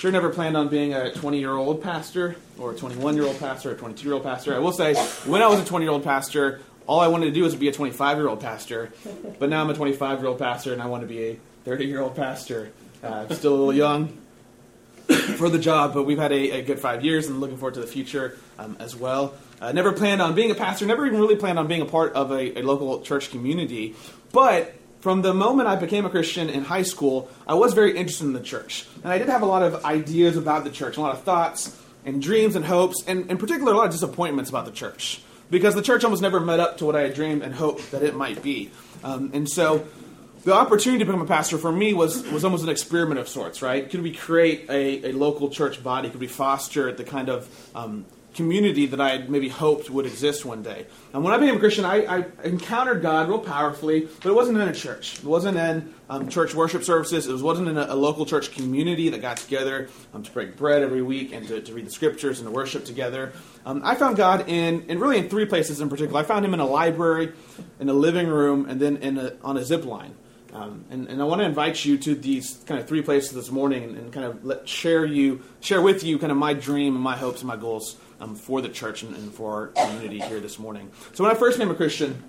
sure never planned on being a 20 year old pastor or a 21 year old pastor or a 22 year old pastor. I will say, when I was a 20 year old pastor, all I wanted to do was be a 25 year old pastor. But now I'm a 25 year old pastor and I want to be a 30 year old pastor. Uh, still a little young for the job, but we've had a, a, good five years and looking forward to the future um, as well. Uh, never planned on being a pastor, never even really planned on being a part of a, a local church community. But from the moment I became a Christian in high school, I was very interested in the church. And I did have a lot of ideas about the church, a lot of thoughts and dreams and hopes, and in particular, a lot of disappointments about the church. Because the church almost never met up to what I had dreamed and hoped that it might be. Um, and so the opportunity to become a pastor for me was, was almost an experiment of sorts, right? Could we create a, a local church body? Could we foster the kind of um, community that I had maybe hoped would exist one day. And when I became a Christian, I, I encountered God real powerfully, but it wasn't in a church. It wasn't in um, church worship services. It wasn't in a, a local church community that got together um, to break bread every week and to, to, read the scriptures and to worship together. Um, I found God in, in really in three places in particular. I found Him in a library, in a living room, and then in a, on a zip line. Um, and, and, I want to invite you to these kind of three places this morning and, and, kind of let share you share with you kind of my dream and my hopes and my goals um, for the church and, and, for our community here this morning. So when I first became a Christian,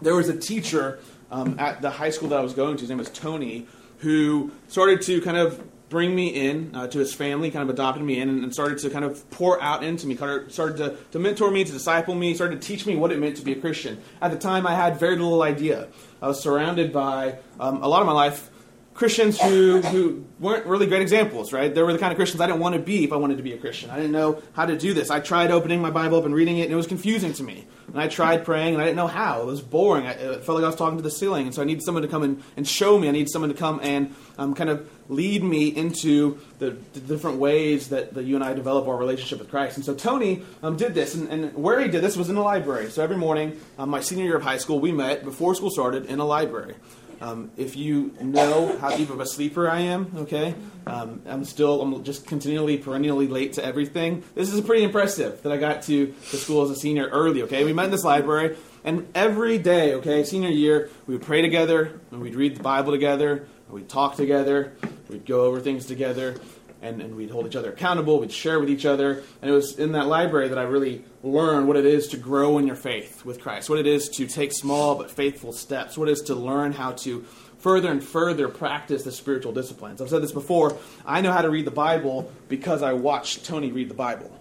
there was a teacher um, at the high school that I was going to. His name was Tony, who started to kind of bring me in uh, to his family, kind of adopted me in, and, started to kind of pour out into me, started to, to mentor me, to disciple me, started to teach me what it meant to be a Christian. At the time, I had very little idea. I was surrounded by um, a lot of my life Christians who, who weren't really great examples, right? They were the kind of Christians I didn't want to be if I wanted to be a Christian. I didn't know how to do this. I tried opening my Bible up and reading it, and it was confusing to me. And I tried praying, and I didn't know how. It was boring. I, it felt like I was talking to the ceiling. And so I needed someone to come and, and show me. I needed someone to come and um, kind of lead me into the, the, different ways that, that you and I develop our relationship with Christ. And so Tony um, did this, and, and, where he did this was in the library. So every morning, um, my senior year of high school, we met before school started in a library. Um, if you know how deep of a sleeper I am, okay, um, I'm still I'm just continually perennially late to everything. This is pretty impressive that I got to the school as a senior early. Okay, we met in this library, and every day, okay, senior year, we would pray together, and we'd read the Bible together, we'd talk together, we'd go over things together, and, and we'd hold each other accountable, we'd share with each other. And it was in that library that I really learned what it is to grow in your faith with Christ, what it is to take small but faithful steps, what it is to learn how to further and further practice the spiritual disciplines. I've said this before. I know how to read the Bible because I watched Tony read the Bible.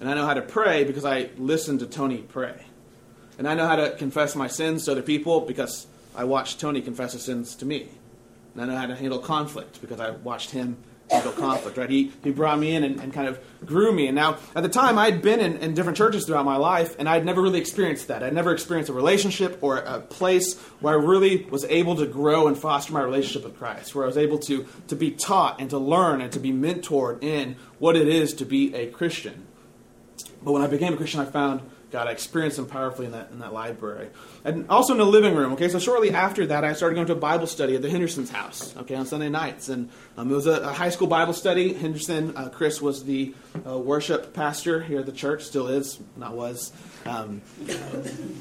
And I know how to pray because I listened to Tony pray. And I know how to confess my sins to other people because I watched Tony confess his sins to me. And I know how to handle conflict because I watched him conflict, right? He, he brought me in and, and, kind of grew me. And now, at the time, I'd been in, in, different churches throughout my life, and I'd never really experienced that. I'd never experienced a relationship or a place where I really was able to grow and foster my relationship with Christ, where I was able to, to be taught and to learn and to be mentored in what it is to be a Christian. But when I became a Christian, I found God. I experienced Him powerfully in that in that library, and also in the living room. Okay, so shortly after that, I started going to a Bible study at the Henderson's house. Okay, on Sunday nights, and um, it was a, a, high school Bible study. Henderson, uh, Chris was the uh, worship pastor here at the church, still is, not was. Um,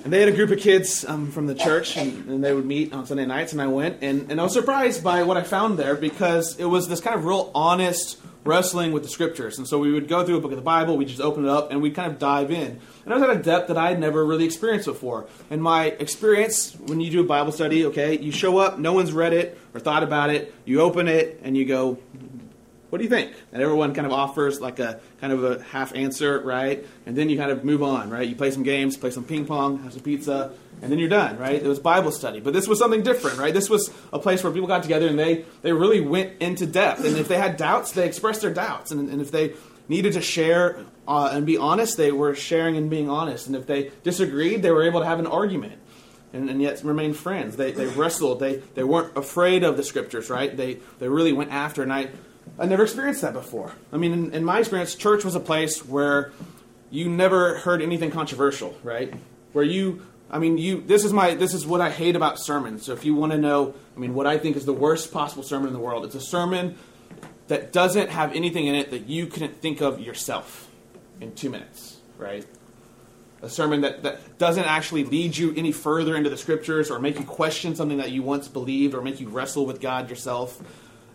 and they had a group of kids um, from the church, and, and, they would meet on Sunday nights. And I went, and, and I was surprised by what I found there because it was this kind of real honest wrestling with the scriptures. And so we would go through a book of the Bible, we just open it up, and we'd kind of dive in. And I was at a depth that I had never really experienced before. And my experience when you do a Bible study, okay, you show up, no one's read it or thought about it, you open it, and you go, what do you think? And everyone kind of offers like a kind of a half answer, right? And then you kind of move on, right? You play some games, play some ping pong, have some pizza, and then you're done, right? It was Bible study. But this was something different, right? This was a place where people got together and they, they really went into depth. And if they had doubts, they expressed their doubts. And, and if they needed to share uh, and be honest, they were sharing and being honest. And if they disagreed, they were able to have an argument. And, and, yet remain friends. They, they wrestled. They, they weren't afraid of the scriptures, right? They, they really went after. And I, I never experienced that before. I mean, in, in my experience, church was a place where you never heard anything controversial, right? Where you, I mean, you. This is my. This is what I hate about sermons. So if you want to know, I mean, what I think is the worst possible sermon in the world, it's a sermon that doesn't have anything in it that you couldn't think of yourself in two minutes, right? A sermon that, that doesn't actually lead you any further into the scriptures or make you question something that you once believed or make you wrestle with God yourself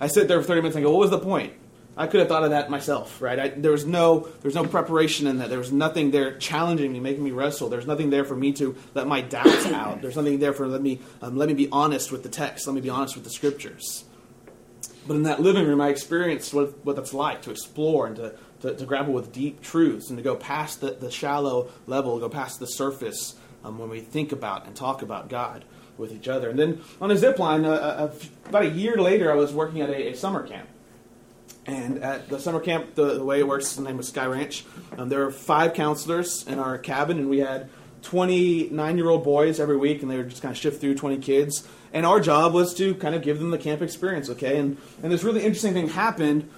I sit there for 30 minutes and go, what was the point? I could have thought of that myself, right? I, there was no there was no preparation in that. There was nothing there challenging me, making me wrestle. There's nothing there for me to let my doubts out. There's nothing there for let me um, let me be honest with the text. Let me be honest with the scriptures. But in that living room, I experienced what, what that's like to explore and to, to, to grapple with deep truths and to go past the, the shallow level, go past the surface um, when we think about and talk about God with each other. And then on a zip line, uh, uh, about a year later, I was working at a, a summer camp. And at the summer camp, the, the way it works, the name was Sky Ranch. Um, there were five counselors in our cabin, and we had 29 year old boys every week, and they would just kind of shift through 20 kids. And our job was to kind of give them the camp experience, okay? And, and this really interesting thing happened,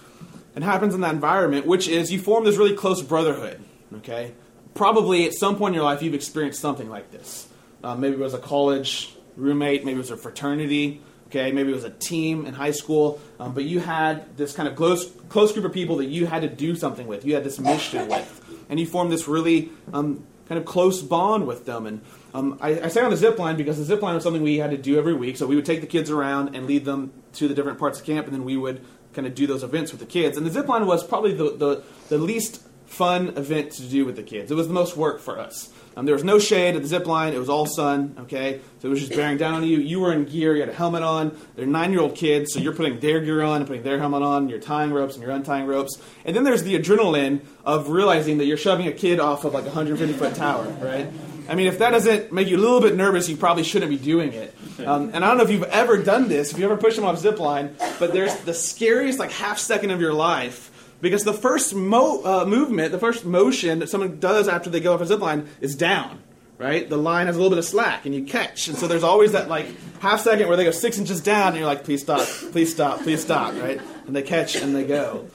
and happens in that environment, which is you form this really close brotherhood, okay? Probably at some point in your life, you've experienced something like this. Uh, maybe it was a college roommate, maybe it was a fraternity, okay, maybe it was a team in high school, um, but you had this kind of close, close group of people that you had to do something with, you had this mission with, and you formed this really um, kind of close bond with them. And um, I, I, say on the zip line because the zip line was something we had to do every week, so we would take the kids around and lead them to the different parts of camp, and then we would kind of do those events with the kids. And the zip line was probably the, the, the least fun event to do with the kids. It was the most work for us. Um, there was no shade at the zip line. It was all sun. Okay, so it was just bearing down on you. You were in gear. You had a helmet on. They're nine-year-old kids, so you're putting their gear on and putting their helmet on. And You're tying ropes and you're untying ropes. And then there's the adrenaline of realizing that you're shoving a kid off of like a 150 foot tower, right? I mean, if that doesn't make you a little bit nervous, you probably shouldn't be doing it. Um, and I don't know if you've ever done this, if you ever pushed them off zip line, but there's the scariest like half second of your life because the first mo- uh, movement, the first motion that someone does after they go off a zip line is down, right? The line has a little bit of slack and you catch. And so there's always that like half second where they go six inches down and you're like, please stop, please stop, please stop, right? And they catch and they go.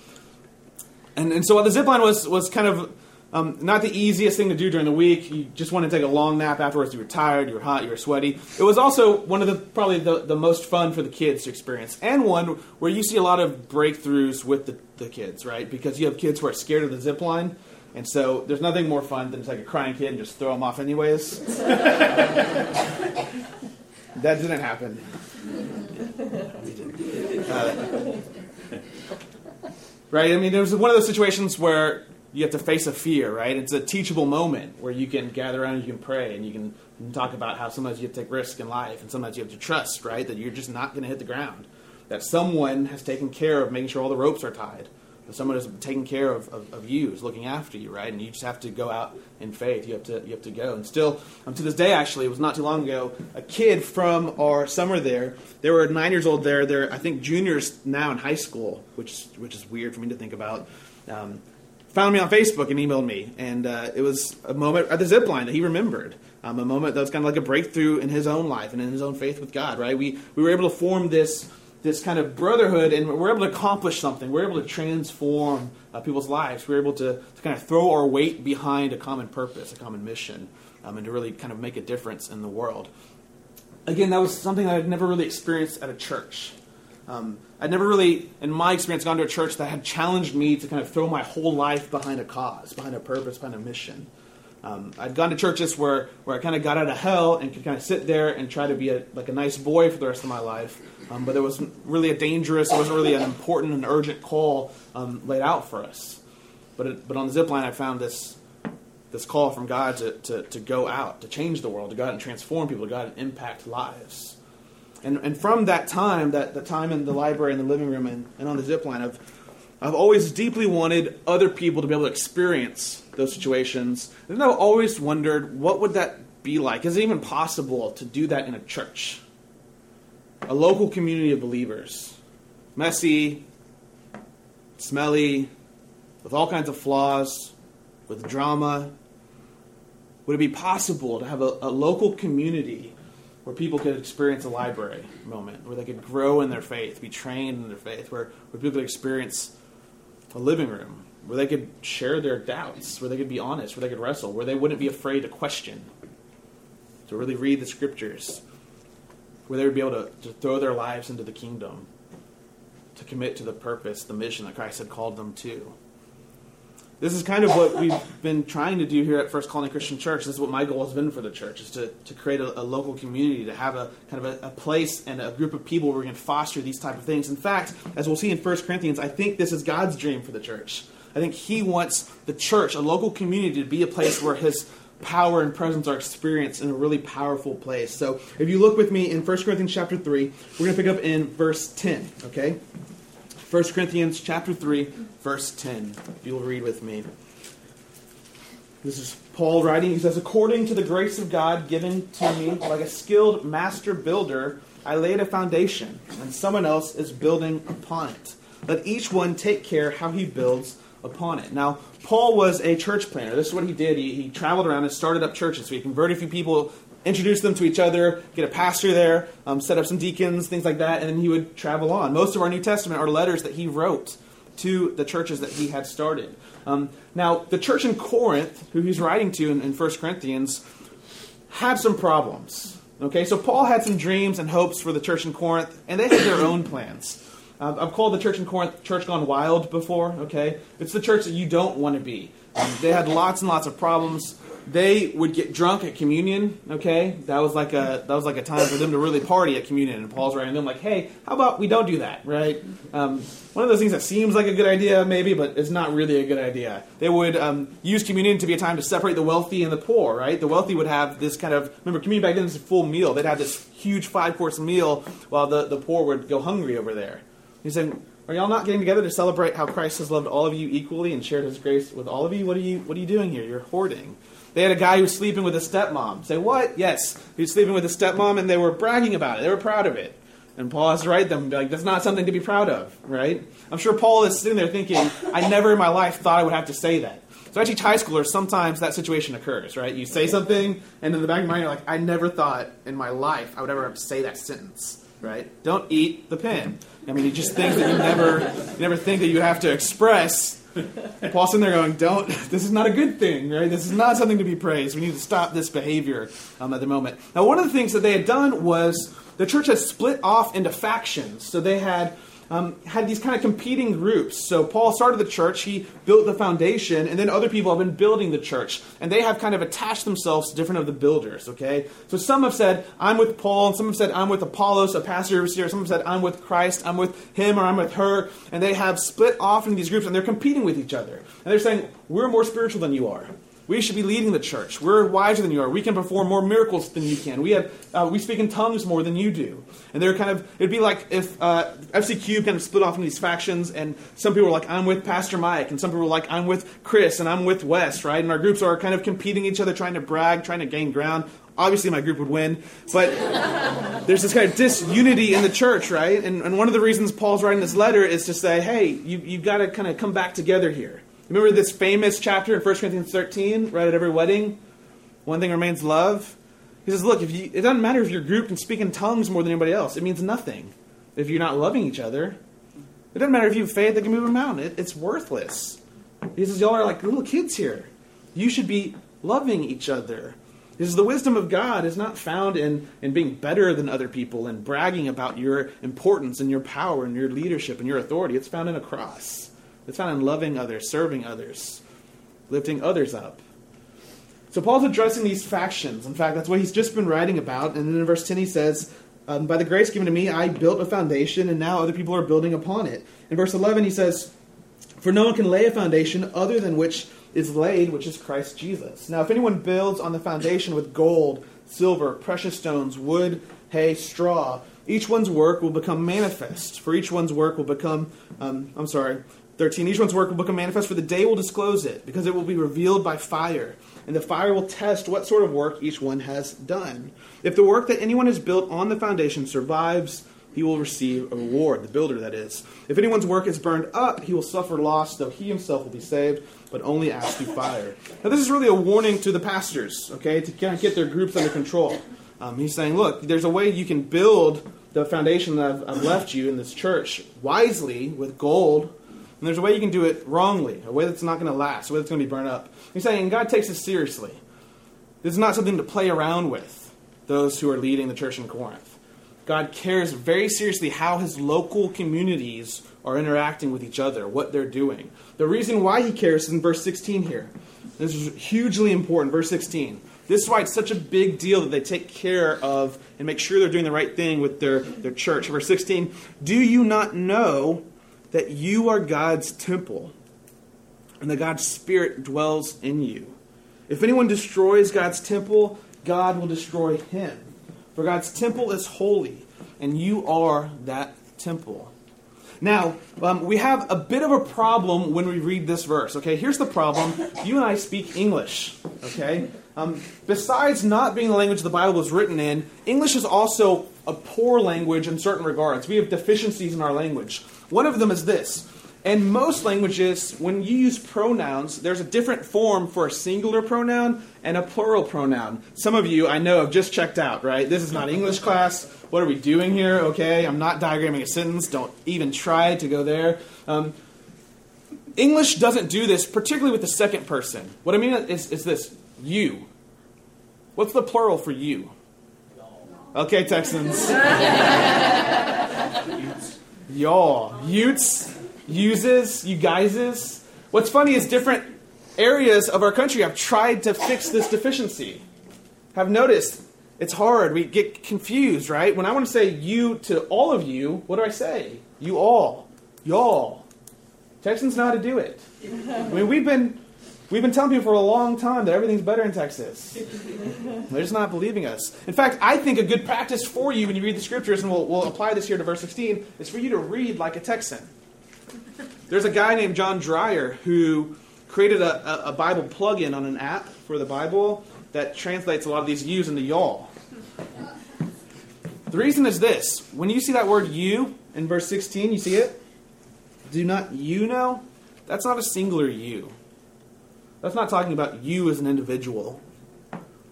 And, and so the zip line was, was kind of um, not the easiest thing to do during the week. You just want to take a long nap afterwards. You were tired, you were hot, you were sweaty. It was also one of the probably the, the most fun for the kids to experience, and one where you see a lot of breakthroughs with the, the kids, right? Because you have kids who are scared of the zip line. And so there's nothing more fun than to take a crying kid and just throw them off anyways. that didn't happen. Uh, right? I mean, it was one of those situations where you have to face a fear, right? It's a teachable moment where you can gather around and you can pray and you can, talk about how sometimes you have to take risk in life and sometimes you have to trust, right? That you're just not going to hit the ground. That someone has taken care of making sure all the ropes are tied. That someone has taken care of, of, of you, is looking after you, right? And you just have to go out in faith. You have to you have to go. And still, um, to this day, actually, it was not too long ago. A kid from our summer there, they were nine years old. There, they're I think juniors now in high school, which which is weird for me to think about. Um, found me on Facebook and emailed me, and uh, it was a moment at the zip line that he remembered. Um, a moment that was kind of like a breakthrough in his own life and in his own faith with God. Right? We we were able to form this this kind of brotherhood, and we're able to accomplish something. We're able to transform uh, people's lives. We're able to, to kind of throw our weight behind a common purpose, a common mission, um, and to really kind of make a difference in the world. Again, that was something that I had never really experienced at a church. Um, I'd never really, in my experience, gone to a church that had challenged me to kind of throw my whole life behind a cause, behind a purpose, behind a mission. Um, I'd gone to churches where, where I kind of got out of hell and could kind of sit there and try to be a, like a nice boy for the rest of my life. Um, but there wasn't really a dangerous, it wasn't really an important and urgent call um, laid out for us. But, it, but on the zip line, I found this, this call from God to, to, to go out, to change the world, to go out and transform people, to go out and impact lives. And, and from that time, that the time in the library, in the living room, and, and on the zip line, I've, I've always deeply wanted other people to be able to experience those situations. And I've always wondered, what would that be like? Is it even possible to do that in a church? A local community of believers. Messy, smelly, with all kinds of flaws, with drama. Would it be possible to have a, a local community where people could experience a library moment, where they could grow in their faith, be trained in their faith, where, where people could experience a living room, where they could share their doubts, where they could be honest, where they could wrestle, where they wouldn't be afraid to question, to really read the scriptures, where they would be able to, to throw their lives into the kingdom, to commit to the purpose, the mission that Christ had called them to. This is kind of what we've been trying to do here at First Colony Christian Church. This is what my goal has been for the church: is to, to create a, a local community, to have a kind of a, a, place and a group of people where we can foster these type of things. In fact, as we'll see in First Corinthians, I think this is God's dream for the church. I think He wants the church, a local community, to be a place where His power and presence are experienced in a really powerful place. So, if you look with me in 1 Corinthians chapter 3, we're going to pick up in verse 10, okay? 1 Corinthians chapter 3, verse 10. If you'll read with me. This is Paul writing. He says, According to the grace of God given to me, like a skilled master builder, I laid a foundation, and someone else is building upon it. Let each one take care how he builds upon it. Now, Paul was a church planter. This is what he did. He, he traveled around and started up churches. So he converted a few people introduce them to each other, get a pastor there, um, set up some deacons, things like that, and then he would travel on. Most of our New Testament are letters that he wrote to the churches that he had started. Um, now, the church in Corinth, who he's writing to in, in 1 Corinthians, had some problems. Okay, so Paul had some dreams and hopes for the church in Corinth, and they had their own plans. Uh, I've called the church in Corinth church gone wild before. Okay, it's the church that you don't want to be. Um, they had lots and lots of problems they would get drunk at communion. Okay, that was like a that was like a time for them to really party at communion. And Paul's writing them like, "Hey, how about we don't do that?" Right? Um, one of those things that seems like a good idea, maybe, but it's not really a good idea. They would um, use communion to be a time to separate the wealthy and the poor. Right? The wealthy would have this kind of remember communion back then was a full meal. They'd have this huge five course meal while the the poor would go hungry over there. He said. Are y'all not getting together to celebrate how Christ has loved all of you equally and shared His grace with all of you? What are you What are you doing here? You're hoarding. They had a guy who was sleeping with his stepmom. Say, what? Yes. He was sleeping with his stepmom, and they were bragging about it. They were proud of it. And Paul has to write them, like, that's not something to be proud of, right? I'm sure Paul is sitting there thinking, I never in my life thought I would have to say that. So as high schoolers, sometimes that situation occurs, right? You say something, and in the back of your mind, you're like, I never thought in my life I would ever have to say that sentence, right? Don't eat the pen. I mean, you just think that you never, you never think that you have to express Paul's sitting there going, "Don't. This is not a good thing, right? This is not something to be praised. We need to stop this behavior um, at the moment." Now, one of the things that they had done was the church had split off into factions. So they had um, had these kind of competing groups. So Paul started the church, he built the foundation, and then other people have been building the church. And they have kind of attached themselves to different of the builders, okay? So some have said, I'm with Paul, and some have said, I'm with Apollos, a pastor who's here. Some have said, I'm with Christ, I'm with him, or I'm with her. And they have split off in these groups, and they're competing with each other. And they're saying, We're more spiritual than you are. We should be leading the church. We're wiser than you are. We can perform more miracles than you can. We have uh, we speak in tongues more than you do. And they're kind of it'd be like if uh, FC Cubed kind of split off into these factions, and some people are like, "I'm with Pastor Mike," and some people are like, "I'm with Chris," and I'm with Wes, right? And our groups are kind of competing each other, trying to brag, trying to gain ground. Obviously, my group would win, but there's this kind of disunity in the church, right? And, and one of the reasons Paul's writing this letter is to say, "Hey, you you've got to kind of come back together here." Remember this famous chapter in 1 Corinthians 13, right at every wedding? One thing remains love. He says, look, if you, it doesn't matter if you're grouped and speak in tongues more than anybody else. It means nothing if you're not loving each other. It doesn't matter if you have faith that can move a mountain. It, it's worthless. He says, y'all are like little kids here. You should be loving each other. He says, the wisdom of God is not found in, in being better than other people and bragging about your importance and your power and your leadership and your authority. It's found in a cross. It's found in loving others, serving others, lifting others up. So Paul's addressing these factions. In fact, that's what he's just been writing about. And then in verse 10 he says, um, By the grace given to me, I built a foundation, and now other people are building upon it. In verse 11 he says, For no one can lay a foundation other than which is laid, which is Christ Jesus. Now, if anyone builds on the foundation with gold, silver, precious stones, wood, hay, straw, each one's work will become manifest. For each one's work will become, um, I'm sorry, 13. Each one's work will become manifest, for the day will disclose it, because it will be revealed by fire. And the fire will test what sort of work each one has done. If the work that anyone has built on the foundation survives, he will receive a reward, the builder, that is. If anyone's work is burned up, he will suffer loss, though he himself will be saved, but only as through fire. Now, this is really a warning to the pastors, okay, to kind of get their groups under control. Um, he's saying, look, there's a way you can build the foundation that I've, I've left you in this church wisely with gold and there's a way you can do it wrongly, a way that's not going to last, a way that's going to be burned up. He's saying God takes this seriously. This is not something to play around with, those who are leading the church in Corinth. God cares very seriously how his local communities are interacting with each other, what they're doing. The reason why he cares is in verse 16 here. This is hugely important. Verse 16. This is why it's such a big deal that they take care of and make sure they're doing the right thing with their, their church. Verse 16 Do you not know that you are God's temple and that God's Spirit dwells in you? If anyone destroys God's temple, God will destroy him. For God's temple is holy, and you are that temple. Now, um, we have a bit of a problem when we read this verse. Okay, here's the problem. You and I speak English. Okay? Um, besides not being the language the Bible was written in, English is also a poor language in certain regards. We have deficiencies in our language. One of them is this. In most languages, when you use pronouns, there's a different form for a singular pronoun and a plural pronoun. Some of you, I know, have just checked out, right? This is not English class. What are we doing here? Okay, I'm not diagramming a sentence. Don't even try to go there. Um, English doesn't do this, particularly with the second person. What I mean is, is this you. What's the plural for you? Okay, Texans. Y'all. Utes, uses, you guyses. What's funny is different areas of our country have tried to fix this deficiency. Have noticed it's hard. We get confused, right? When I want to say you to all of you, what do I say? You all. Y'all. Texans know how to do it. I mean, we've been We've been telling people for a long time that everything's better in Texas. They're just not believing us. In fact, I think a good practice for you when you read the scriptures, and we'll, we'll apply this here to verse 16, is for you to read like a Texan. There's a guy named John Dreyer who created a, a, a Bible plugin on an app for the Bible that translates a lot of these yous into y'all. The reason is this when you see that word you in verse 16, you see it? Do not you know? That's not a singular you. That's not talking about you as an individual.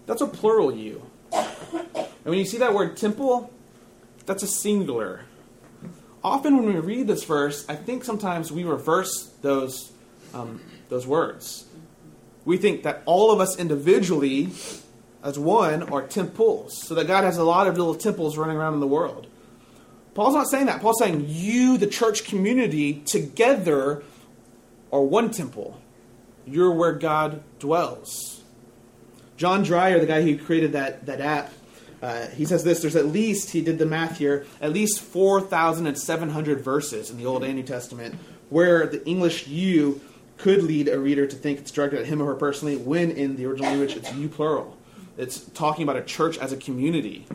That's a plural you. And when you see that word temple, that's a singular. Often when we read this verse, I think sometimes we reverse those, um, those words. We think that all of us individually, as one, are temples. So that God has a lot of little temples running around in the world. Paul's not saying that. Paul's saying you, the church community, together are one temple. You're where God dwells. John Dreyer, the guy who created that, that app, uh, he says this there's at least, he did the math here, at least 4,700 verses in the Old and New Testament where the English you could lead a reader to think it's directed at him or her personally, when in the original language it's you plural. It's talking about a church as a community.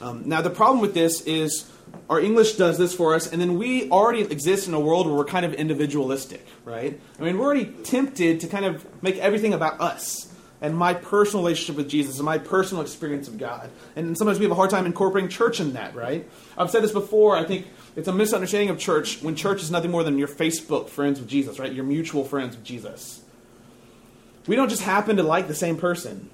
Um, now, the problem with this is our English does this for us, and then we already exist in a world where we're kind of individualistic, right? I mean, we're already tempted to kind of make everything about us and my personal relationship with Jesus and my personal experience of God. And sometimes we have a hard time incorporating church in that, right? I've said this before. I think it's a misunderstanding of church when church is nothing more than your Facebook friends with Jesus, right? Your mutual friends with Jesus. We don't just happen to like the same person,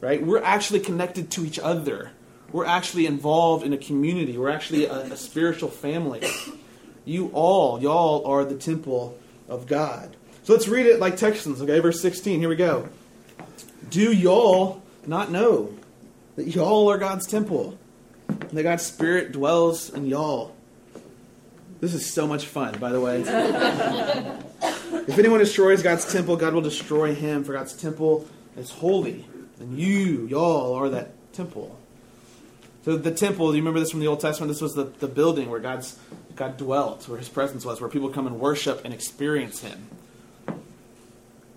right? We're actually connected to each other we're actually involved in a community. We're actually a, a spiritual family. You all, y'all are the temple of God. So let's read it like Texans, okay? Verse 16, here we go. Do y'all not know that y'all are God's temple? And that God's Spirit dwells in y'all? This is so much fun, by the way. if anyone destroys God's temple, God will destroy him, for God's temple is holy. And you, y'all, are that temple. So the temple, do you remember this from the Old Testament? This was the, the building where God's God dwelt, where his presence was, where people come and worship and experience him.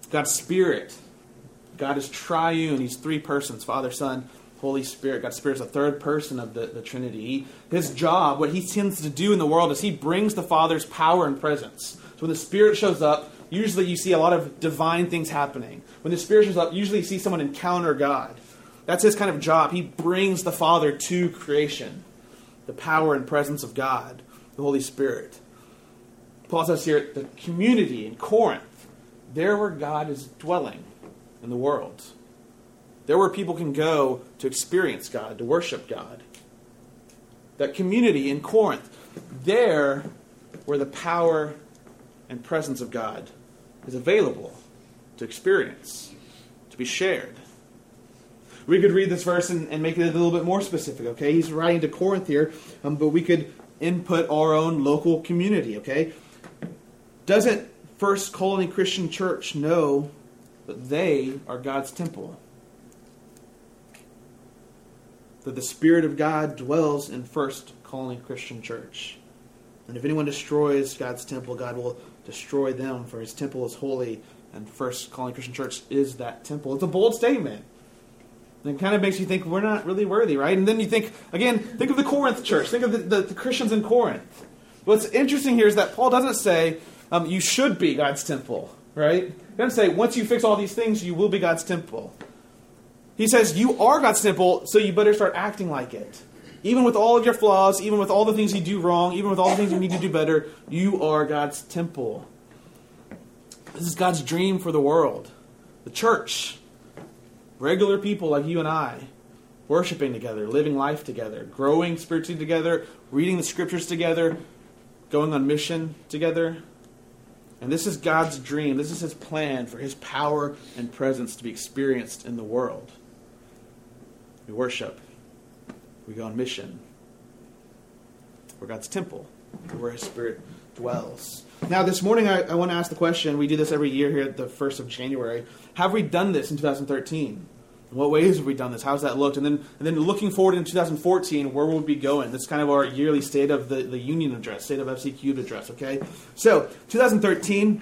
God's Spirit. God is triune. He's three persons Father, Son, Holy Spirit. God's Spirit is the third person of the, the Trinity. His job, what he tends to do in the world, is he brings the Father's power and presence. So when the Spirit shows up, usually you see a lot of divine things happening. When the Spirit shows up, usually you see someone encounter God. That's his kind of job. He brings the Father to creation, the power and presence of God, the Holy Spirit. Paul says here the community in Corinth, there where God is dwelling in the world. There where people can go to experience God, to worship God. That community in Corinth, there where the power and presence of God is available to experience, to be shared. We could read this verse and, and, make it a little bit more specific, okay? He's writing to Corinth here, um, but we could input our own local community, okay? Doesn't First Colony Christian Church know that they are God's temple? That the Spirit of God dwells in First Colony Christian Church. And if anyone destroys God's temple, God will destroy them, for his temple is holy, and First Colony Christian Church is that temple. It's a bold statement. And it kind of makes you think we're not really worthy, right? And then you think, again, think of the Corinth church. Think of the, the, the Christians in Corinth. What's interesting here is that Paul doesn't say um, you should be God's temple, right? He doesn't say once you fix all these things, you will be God's temple. He says you are God's temple, so you better start acting like it. Even with all of your flaws, even with all the things you do wrong, even with all the things you need to do better, you are God's temple. This is God's dream for the world. The church. Regular people like you and I, worshiping together, living life together, growing spiritually together, reading the scriptures together, going on mission together. And this is God's dream. This is His plan for His power and presence to be experienced in the world. We worship, we go on mission. We're God's temple, where His Spirit dwells. Now, this morning, I, I want to ask the question we do this every year here at the 1st of January. Have we done this in 2013? In what ways have we done this? How's that looked? And then, and then looking forward in 2014, where will we be going? That's kind of our yearly State of the, the Union address, State of FC Cubed address, okay? So, 2013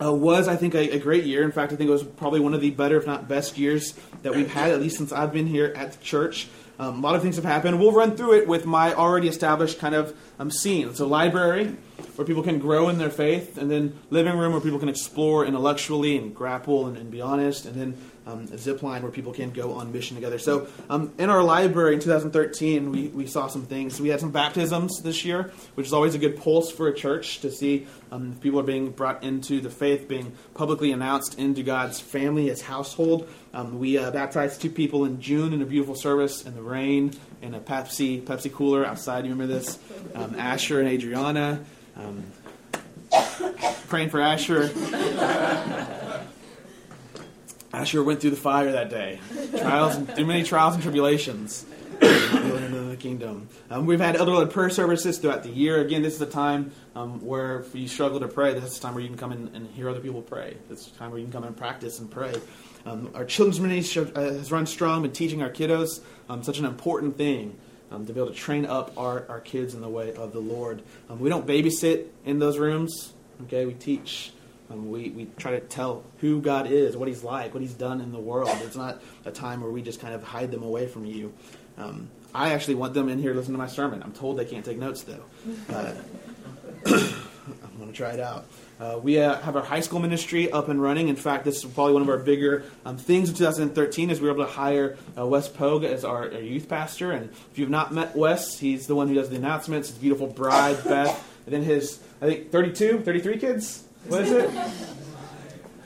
uh, was, I think, a, a, great year. In fact, I think it was probably one of the better, if not best, years that we've had, at least since I've been here at the church. Um, a lot of things have happened. We'll run through it with my already established kind of um, scene. So, library, where people can grow in their faith, and then living room, where people can explore intellectually and grapple and, and be honest, and then um, zip line where people can go on mission together. So, um, in our library in 2013, we, we saw some things. We had some baptisms this year, which is always a good pulse for a church to see um, if people are being brought into the faith, being publicly announced into God's family, His household. Um, we uh, baptized two people in June in a beautiful service in the rain in a Pepsi Pepsi cooler outside. You remember this? Um, Asher and Adriana. Um, praying for Asher. Asher went through the fire that day. Trials, too many trials and tribulations. the kingdom. Um, we've had other prayer services throughout the year. Again, this is a time um, where if you struggle to pray, this is a time where you can come in and hear other people pray. This is a time where you can come and practice and pray. Um, our children's ministry has run strong in teaching our kiddos um, such an important thing. Um, to be able to train up our, our kids in the way of the Lord. Um, we don't babysit in those rooms. Okay, we teach um, we, we try to tell who God is, what He's like, what He's done in the world. It's not a time where we just kind of hide them away from you. Um, I actually want them in here to listen to my sermon. I'm told they can't take notes, though. Uh, I'm going to try it out. Uh, we uh, have our high school ministry up and running. In fact, this is probably one of our bigger um, things in 2013 is we were able to hire uh, Wes Pogue as our, our, youth pastor. And if you've not met Wes, he's the one who does the announcements. His beautiful bride, Beth. And then his, I think, 32, 33 kids? What is it?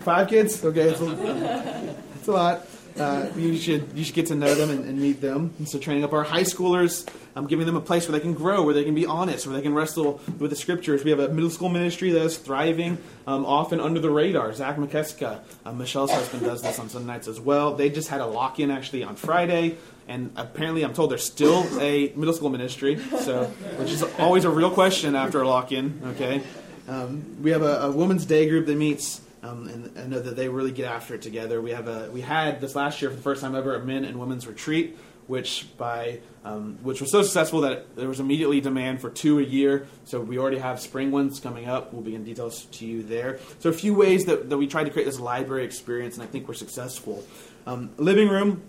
Five kids? Okay, it's a, it's a lot. Uh, you should you should get to know them and, and, meet them. And so, training up our high schoolers, um, giving them a place where they can grow, where they can be honest, where they can wrestle with the scriptures. We have a middle school ministry that is thriving, um, often under the radar. Zach McKeska, uh, Michelle's husband, does this on Sunday nights as well. They just had a lock in actually on Friday, and apparently, I'm told there's still a middle school ministry. So, which is always a real question after a lock in. Okay. Um, we have a, a, women's day group that meets, um, and I know that they really get after it together. We have a we had this last year for the first time ever a men and women's retreat, which by um, which was so successful that there was immediately demand for two a year. So we already have spring ones coming up. We'll be in details to you there. So a few ways that, that we tried to create this library experience, and I think we're successful. Um, living room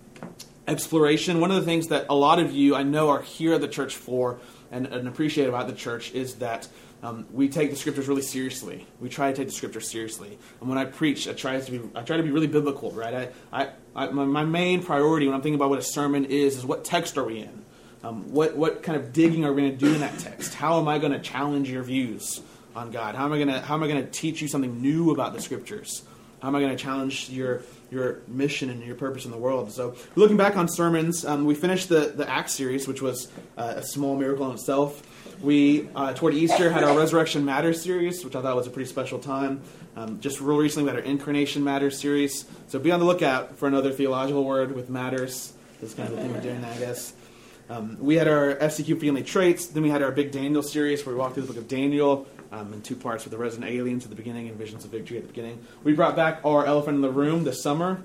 exploration. One of the things that a lot of you I know are here at the church for and, and appreciate about the church is that um, we take the scriptures really seriously. We try to take the scriptures seriously. And when I preach, I try to be I try to be really biblical, right? I, I, I my, my, main priority when I'm thinking about what a sermon is is what text are we in? Um, what what kind of digging are we going to do in that text? How am I going to challenge your views on God? How am I going to how am I going to teach you something new about the scriptures? How am I going to challenge your your mission and your purpose in the world? So, looking back on sermons, um, we finished the the Acts series, which was uh, a small miracle in itself. We, uh, toward Easter, had our Resurrection Matters series, which I thought was a pretty special time. Um, just real recently, we had our Incarnation Matters series. So be on the lookout for another theological word with matters. This kind of the thing we're doing, I guess. Um, we had our FC Cubed family traits. Then we had our big Daniel series where we walked through the book of Daniel um, in two parts with the resident aliens at the beginning and visions of victory at the beginning. We brought back our elephant in the room this summer,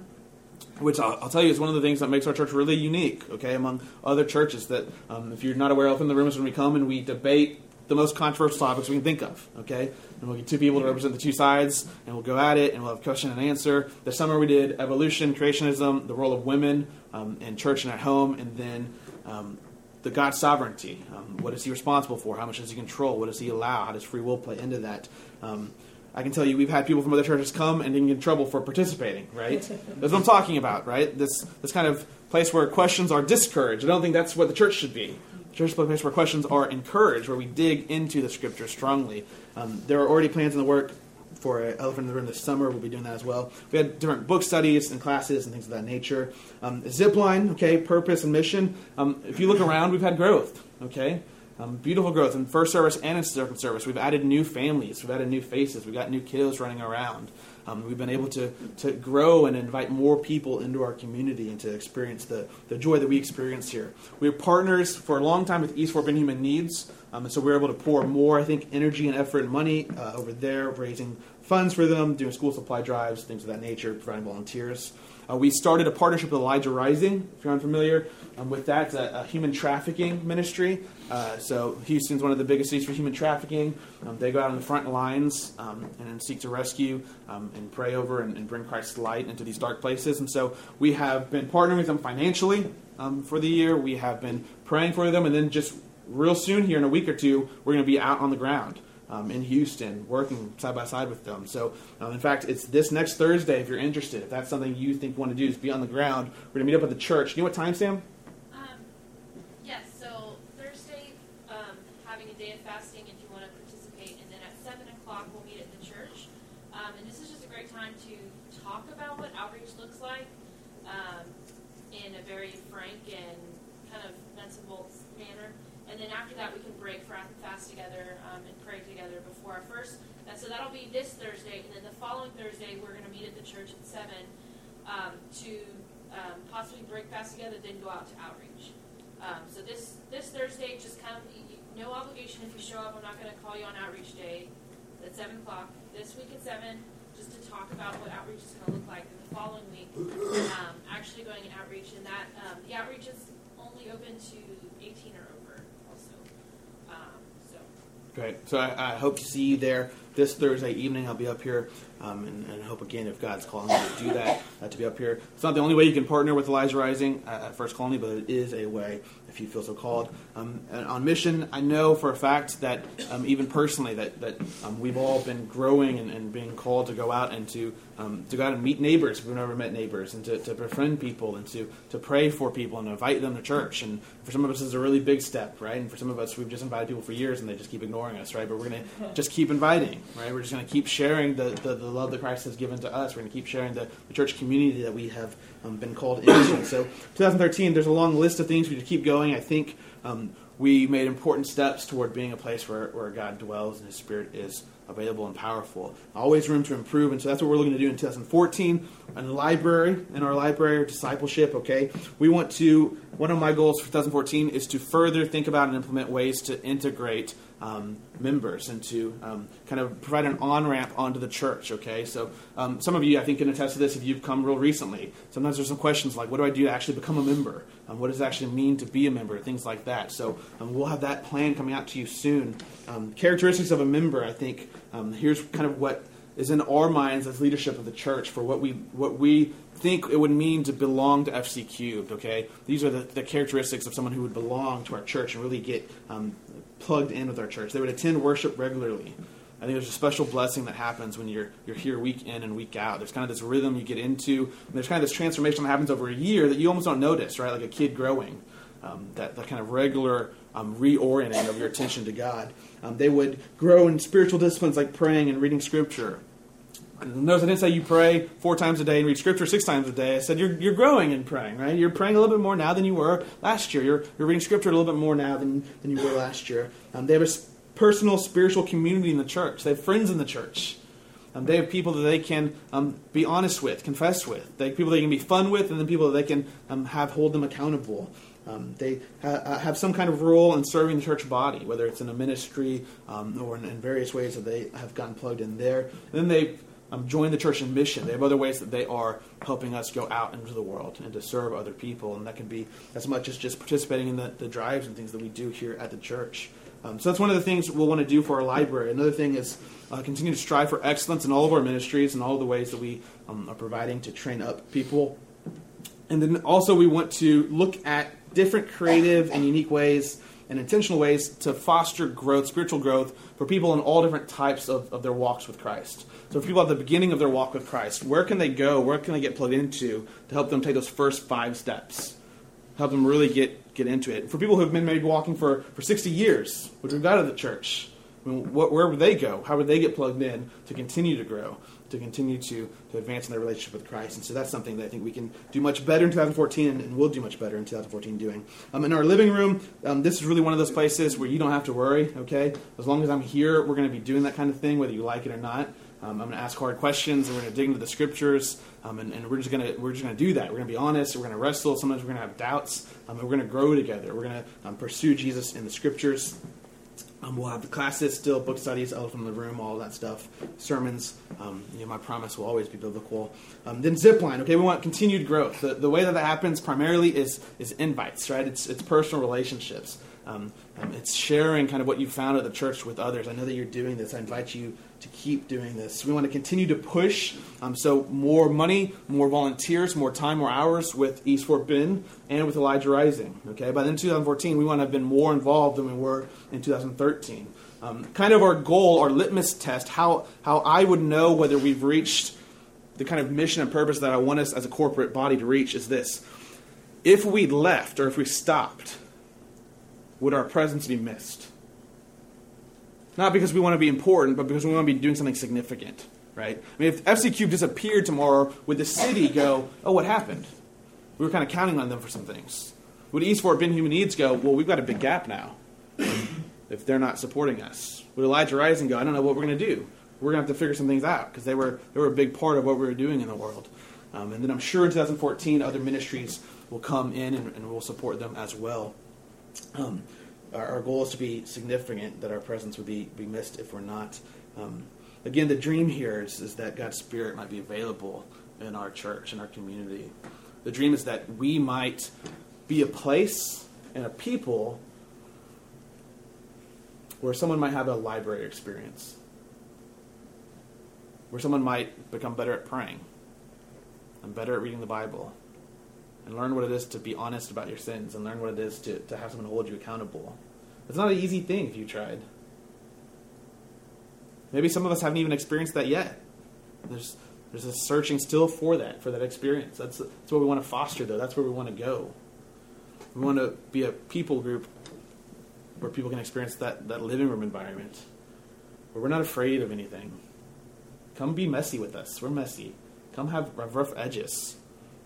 which I'll, I'll, tell you is one of the things that makes our church really unique, okay, among other churches. That um, if you're not aware, in the room is when we come and we debate the most controversial topics we can think of, okay? And we'll get two people to represent the two sides, and we'll go at it, and we'll have question and answer. This summer we did evolution, creationism, the role of women um, in church and at home, and then um, the God's sovereignty. Um, what is He responsible for? How much does He control? What does He allow? How does free will play into that? Um, I can tell you, we've had people from other churches come and get in trouble for participating. Right? that's what I'm talking about. Right? This this kind of place where questions are discouraged. I don't think that's what the church should be. The church is a place where questions are encouraged, where we dig into the Scripture strongly. Um, there are already plans in the work for Elephant in the Room this summer. We'll be doing that as well. We had different book studies and classes and things of that nature. Um, Zipline, okay, purpose and mission. Um, if you look around, we've had growth, okay? Um, beautiful growth in first service and in second service. We've added new families, we've added new faces, we've got new kiddos running around. Um, we've been able to, to grow and invite more people into our community and to experience the, the joy that we experience here. We are partners for a long time with East Fort Bend Human Needs, um, and so we're able to pour more, I think, energy and effort and money uh, over there, raising funds for them, doing school supply drives, things of that nature, providing volunteers. Uh, we started a partnership with Elijah Rising, if you're unfamiliar um, with that. It's a, a human trafficking ministry. Uh, so Houston's one of the biggest cities for human trafficking. Um, they go out on the front lines um, and seek to rescue um, and pray over and, and, bring Christ's light into these dark places. And so we have been partnering with them financially um, for the year. We have been praying for them, and then just real soon here in a week or two, we're going to be out on the ground um, in Houston, working side by side with them. So, um, in fact, it's this next Thursday if you're interested. If that's something you think you want to do, is be on the ground. We're going to meet up at the church. You know what time, Sam? Yes, so Thursday, having a day of fasting if you want to participate, and then at 7 o'clock we'll meet at the church. And this is just a great time to talk about what outreach looks like in a very frank and kind of nuts and bolts manner. And then after that, we can break fast together um, and pray together before our first. And so that'll be this Thursday. And then the following Thursday, we're going to meet at the church at 7 um, to um, possibly break fast together, then go out to outreach. Um, so this, this Thursday, just come. No obligation if you show up. I'm not going to call you on outreach day at 7 o'clock. This week at 7, just to talk about what outreach is going to look like. And the following week, um, actually going in outreach. And that um, the outreach is only open to 18 or Great. So I, I, hope to see you there this Thursday evening. I'll be up here, um, and, and, hope again if God's calling me to do that, uh, to be up here. It's not the only way you can partner with Elijah Rising uh, at First Colony, but it is a way if you feel so called. Um, on mission, I know for a fact that um, even personally that that um, we've all been growing and, and, being called to go out and to um, to go out and meet neighbors if we've never met neighbors, and to, to befriend people, and to to pray for people and invite them to church. And for some of us, it's a really big step, right? And for some of us, we've just invited people for years and they just keep ignoring us, right? But we're going to just keep inviting, right? We're just going to keep sharing the, the, the, love that Christ has given to us. We're going to keep sharing the, the church community that we have um, been called into. So 2013, there's a long list of things we to keep going. I think um, we made important steps toward being a place where, where God dwells and His Spirit is available and powerful. Always room to improve, and so that's what we're looking to do in 2014. In the library, in our library of discipleship, okay, we want to. One of my goals for 2014 is to further think about and implement ways to integrate um, members and to um, kind of provide an on ramp onto the church. Okay, so um, some of you, I think, can attest to this if you've come real recently. Sometimes there's some questions like, what do I do to actually become a member? Um, what does it actually mean to be a member? Things like that. So um, we'll have that plan coming out to you soon. Um, characteristics of a member, I think. here's kind of what is in our minds as leadership of the church for what we what we think it would mean to belong to FC Cubed. Okay, these are the, the characteristics of someone who would belong to our church and really get um, plugged in with our church. They would attend worship regularly. I think there's a special blessing that happens when you're you're here week in and week out. There's kind of this rhythm you get into, and there's kind of this transformation that happens over a year that you almost don't notice, right? Like a kid growing. Um, that, that kind of regular um, reorienting of your attention to God. Um, they would grow in spiritual disciplines like praying and reading Scripture. Notice I didn't say you pray four times a day and read Scripture six times a day. I said you're, you're growing in praying, right? You're praying a little bit more now than you were last year. You're, you're reading Scripture a little bit more now than, than you were last year. Um, they have a personal spiritual community in the church. They have friends in the church. Um, they have people that they can um, be honest with, confess with. They have people they can be fun with, and then people that they can um, have hold them accountable. Um, they ha- uh, have some kind of role in serving the church body, whether it's in a ministry um, or in, in, various ways that they have gotten plugged in there. And then they um, join the church in mission. They have other ways that they are helping us go out into the world and to serve other people. And that can be as much as just participating in the, the drives and things that we do here at the church. Um, so that's one of the things we'll want to do for our library. Another thing is uh, continue to strive for excellence in all of our ministries and all the ways that we um, are providing to train up people. And then also we want to look at different creative and unique ways and intentional ways to foster growth, spiritual growth, for people in all different types of, of their walks with Christ. So, for people at the beginning of their walk with Christ, where can they go? Where can they get plugged into to help them take those first five steps? Help them really get, get into it. For people who have been maybe walking for, for 60 years, which we've got at the church, I mean, what, where would they go? How would they get plugged in to continue to grow? To continue to, to advance in their relationship with Christ. And so that's something that I think we can do much better in 2014 and, will do much better in 2014 doing. Um, in our living room, um, this is really one of those places where you don't have to worry, okay? As long as I'm here, we're going to be doing that kind of thing, whether you like it or not. Um, I'm going to ask hard questions, and we're going to dig into the scriptures, um, and, and, we're just going to we're just going to do that. We're going to be honest. We're going to wrestle. Sometimes we're going to have doubts, um, and we're going to grow together. We're going to um, pursue Jesus in the scriptures. Um, we'll have the classes still, book studies, elephant in the room, all that stuff, sermons. Um, you know, my promise will always be biblical. Um, then zipline. Okay, we want continued growth. The, the way that that happens primarily is is invites, right? It's it's personal relationships. Um, um, it's sharing kind of what you found at the church with others. I know that you're doing this. I invite you to keep doing this. We want to continue to push. Um, so more money, more volunteers, more time, more hours with East Fort Bend and with Elijah Rising. Okay, by then 2014, we want to have been more involved than we were in 2013. Um, kind of our goal, our litmus test, how how I would know whether we've reached the kind of mission and purpose that I want us as a corporate body to reach is this: if we left or if we stopped, would our presence be missed? Not because we want to be important, but because we want to be doing something significant, right? I mean, if FC Cubed disappeared tomorrow, would the city go, oh, what happened? We were kind of counting on them for some things. Would East Fort Bend Human Needs go, well, we've got a big gap now if they're not supporting us? Would Elijah Rising go, I don't know what we're going to do. We're going to have to figure some things out because they were, they were a big part of what we were doing in the world. Um, and then I'm sure in 2014, other ministries will come in and, and we'll support them as well. Um, our, our, goal is to be significant, that our presence would be, be missed if we're not. Um, again, the dream here is, is that God's Spirit might be available in our church, in our community. The dream is that we might be a place and a people where someone might have a library experience, where someone might become better at praying and better at reading the Bible and learn what it is to be honest about your sins and learn what it is to, to have someone hold you accountable. It's not an easy thing if you tried. Maybe some of us haven't even experienced that yet. There's there's a searching still for that, for that experience. That's that's what we want to foster though. That's where we want to go. We want to be a people group where people can experience that, that living room environment. Where we're not afraid of anything. Come be messy with us. We're messy. Come have rough edges.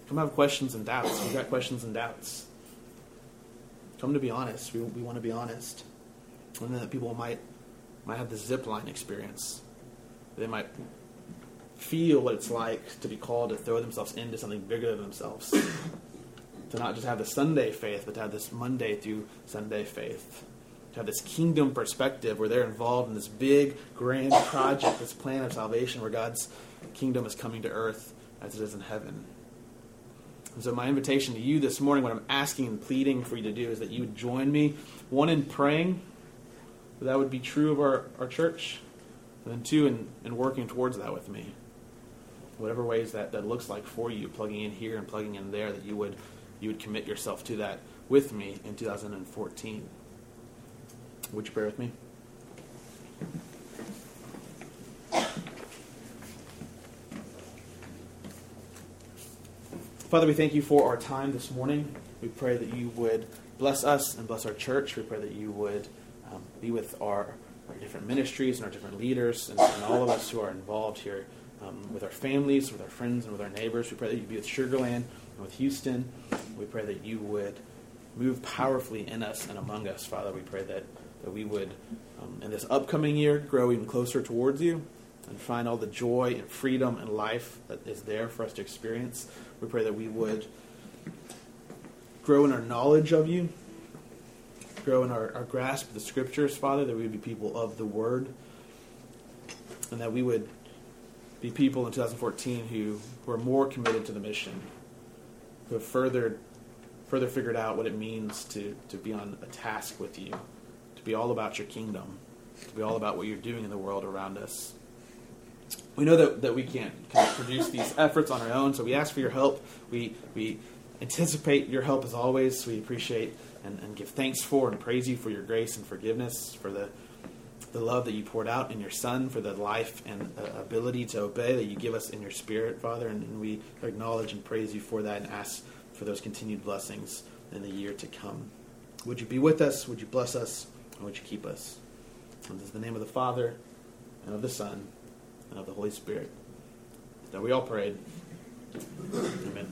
Come have questions and doubts. We've got questions and doubts. Come to be honest. We, we want to be honest. And then that people might might have the zip line experience. They might feel what it's like to be called to throw themselves into something bigger than themselves. to not just have the Sunday faith, but to have this Monday through Sunday faith. To have this kingdom perspective where they're involved in this big, grand project, this plan of salvation where God's kingdom is coming to earth as it is in heaven. And so, my invitation to you this morning, what I'm asking and pleading for you to do, is that you would join me, one, in praying that, that would be true of our, our church, and then two, in, in working towards that with me. Whatever ways that, that looks like for you, plugging in here and plugging in there, that you would, you would commit yourself to that with me in 2014. Would you pray with me? Father, we thank you for our time this morning. We pray that you would bless us and bless our church. We pray that you would um, be with our, our, different ministries and our different leaders and, and all of us who are involved here um, with our families, with our friends, and with our neighbors. We pray that you be with Sugar Land and with Houston. We pray that you would move powerfully in us and among us, Father. We pray that, that we would, um, in this upcoming year, grow even closer towards you and find all the joy and freedom and life that is there for us to experience. We pray that we would grow in our knowledge of you, grow in our, our grasp of the scriptures, Father, that we would be people of the word, and that we would be people in 2014 who, who are more committed to the mission, who have further, further figured out what it means to, to be on a task with you, to be all about your kingdom, to be all about what you're doing in the world around us. We know that, that we can't kind of produce these efforts on our own, so we ask for your help. We, we anticipate your help as always. We appreciate and, and give thanks for and praise you for your grace and forgiveness, for the the love that you poured out in your Son, for the life and ability to obey that you give us in your Spirit, Father. And, and, we acknowledge and praise you for that and ask for those continued blessings in the year to come. Would you be with us? Would you bless us? And would you keep us? And this is the name of the Father, and of the Son, of the Holy Spirit. That we all prayed. Amen.